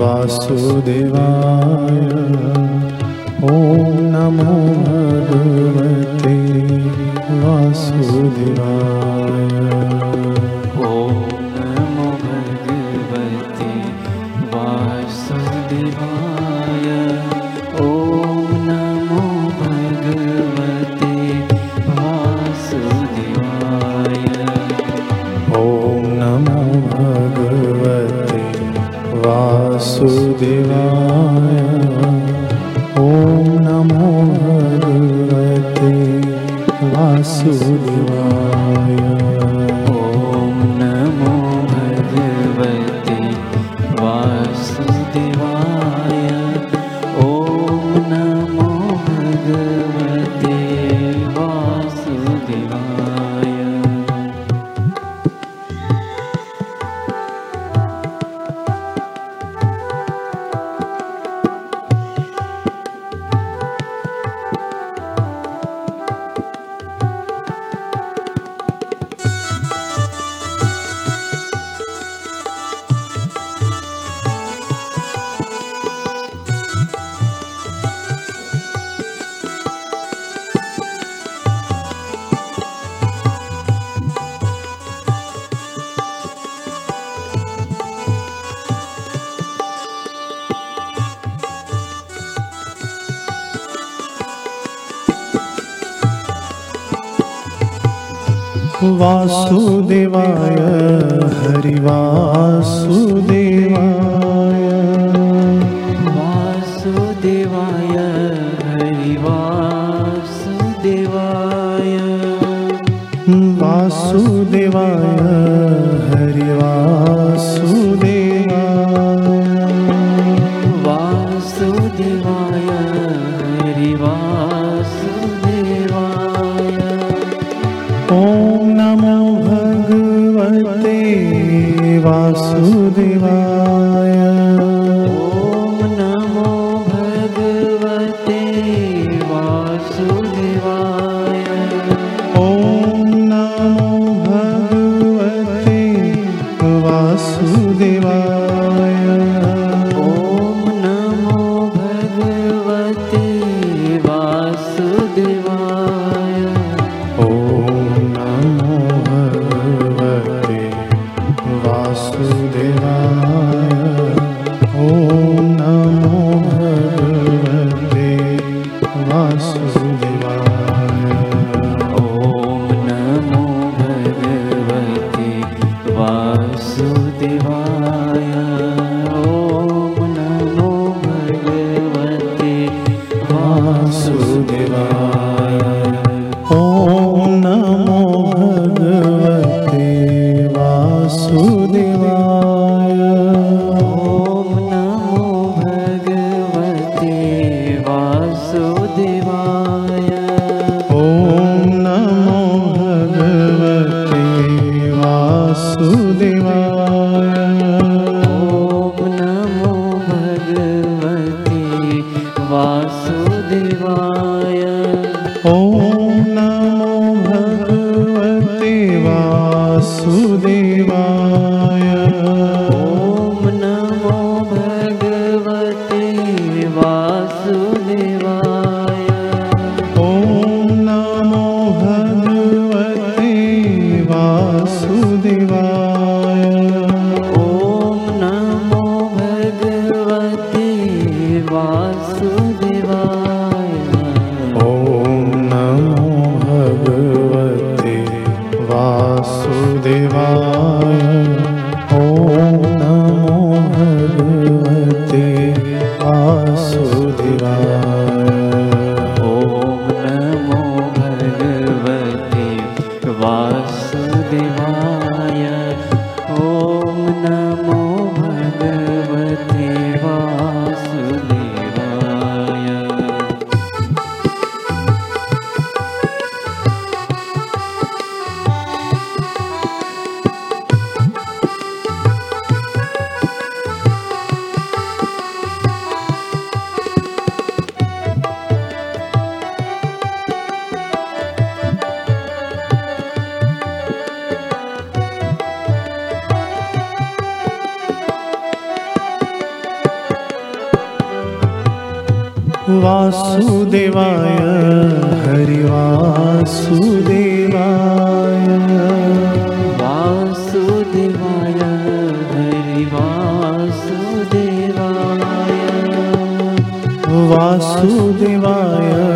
वासुदेवाय। ॐ नमो भगवती वासुदेवाय। ॐ नमो भग्रवती वासुदेवाय। ॐ नमो भगवते वासुदेवाय। ॐ नम वासुदेवाय ॐ नमो भगवते वासुदेवाय वासुदेवाय हरिवासुदेवाय। वासुदेवाय हरिवासुदेवाय। वासुदेवाय हरिवा Deva वासुदेवाय हरिवासुदेवाय। वासुदेवाय हरि वासुदेवाय